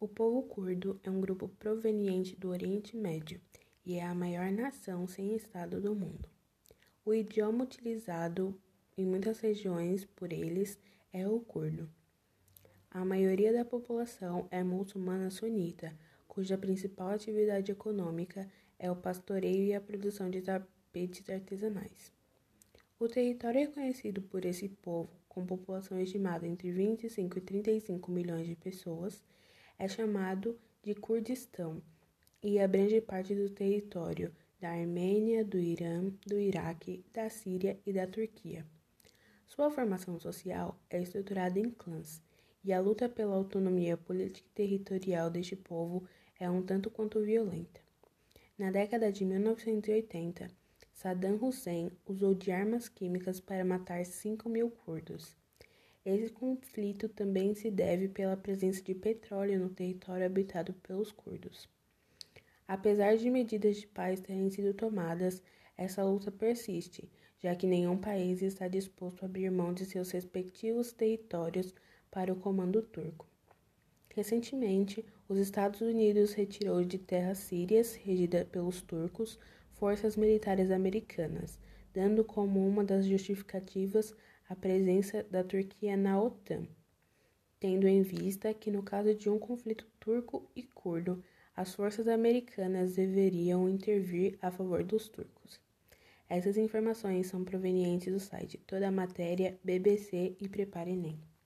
O povo curdo é um grupo proveniente do Oriente Médio e é a maior nação sem Estado do mundo. O idioma utilizado em muitas regiões por eles é o curdo. A maioria da população é muçulmana sunita, cuja principal atividade econômica é o pastoreio e a produção de tapetes artesanais. O território é conhecido por esse povo, com população estimada entre 25 e 35 milhões de pessoas, é chamado de Kurdistão e abrange parte do território da Armênia, do Irã, do Iraque, da Síria e da Turquia. Sua formação social é estruturada em clãs, e a luta pela autonomia política e territorial deste povo é um tanto quanto violenta. Na década de 1980, Saddam Hussein usou de armas químicas para matar 5 mil curdos. Esse conflito também se deve pela presença de petróleo no território habitado pelos curdos. Apesar de medidas de paz terem sido tomadas, essa luta persiste, já que nenhum país está disposto a abrir mão de seus respectivos territórios para o comando turco. Recentemente, os Estados Unidos retirou de terras sírias, regida pelos turcos, forças militares americanas, dando como uma das justificativas a presença da Turquia na OTAN, tendo em vista que, no caso de um conflito turco e curdo, as forças americanas deveriam intervir a favor dos turcos. Essas informações são provenientes do site Toda a Matéria, BBC e Prepare Enem.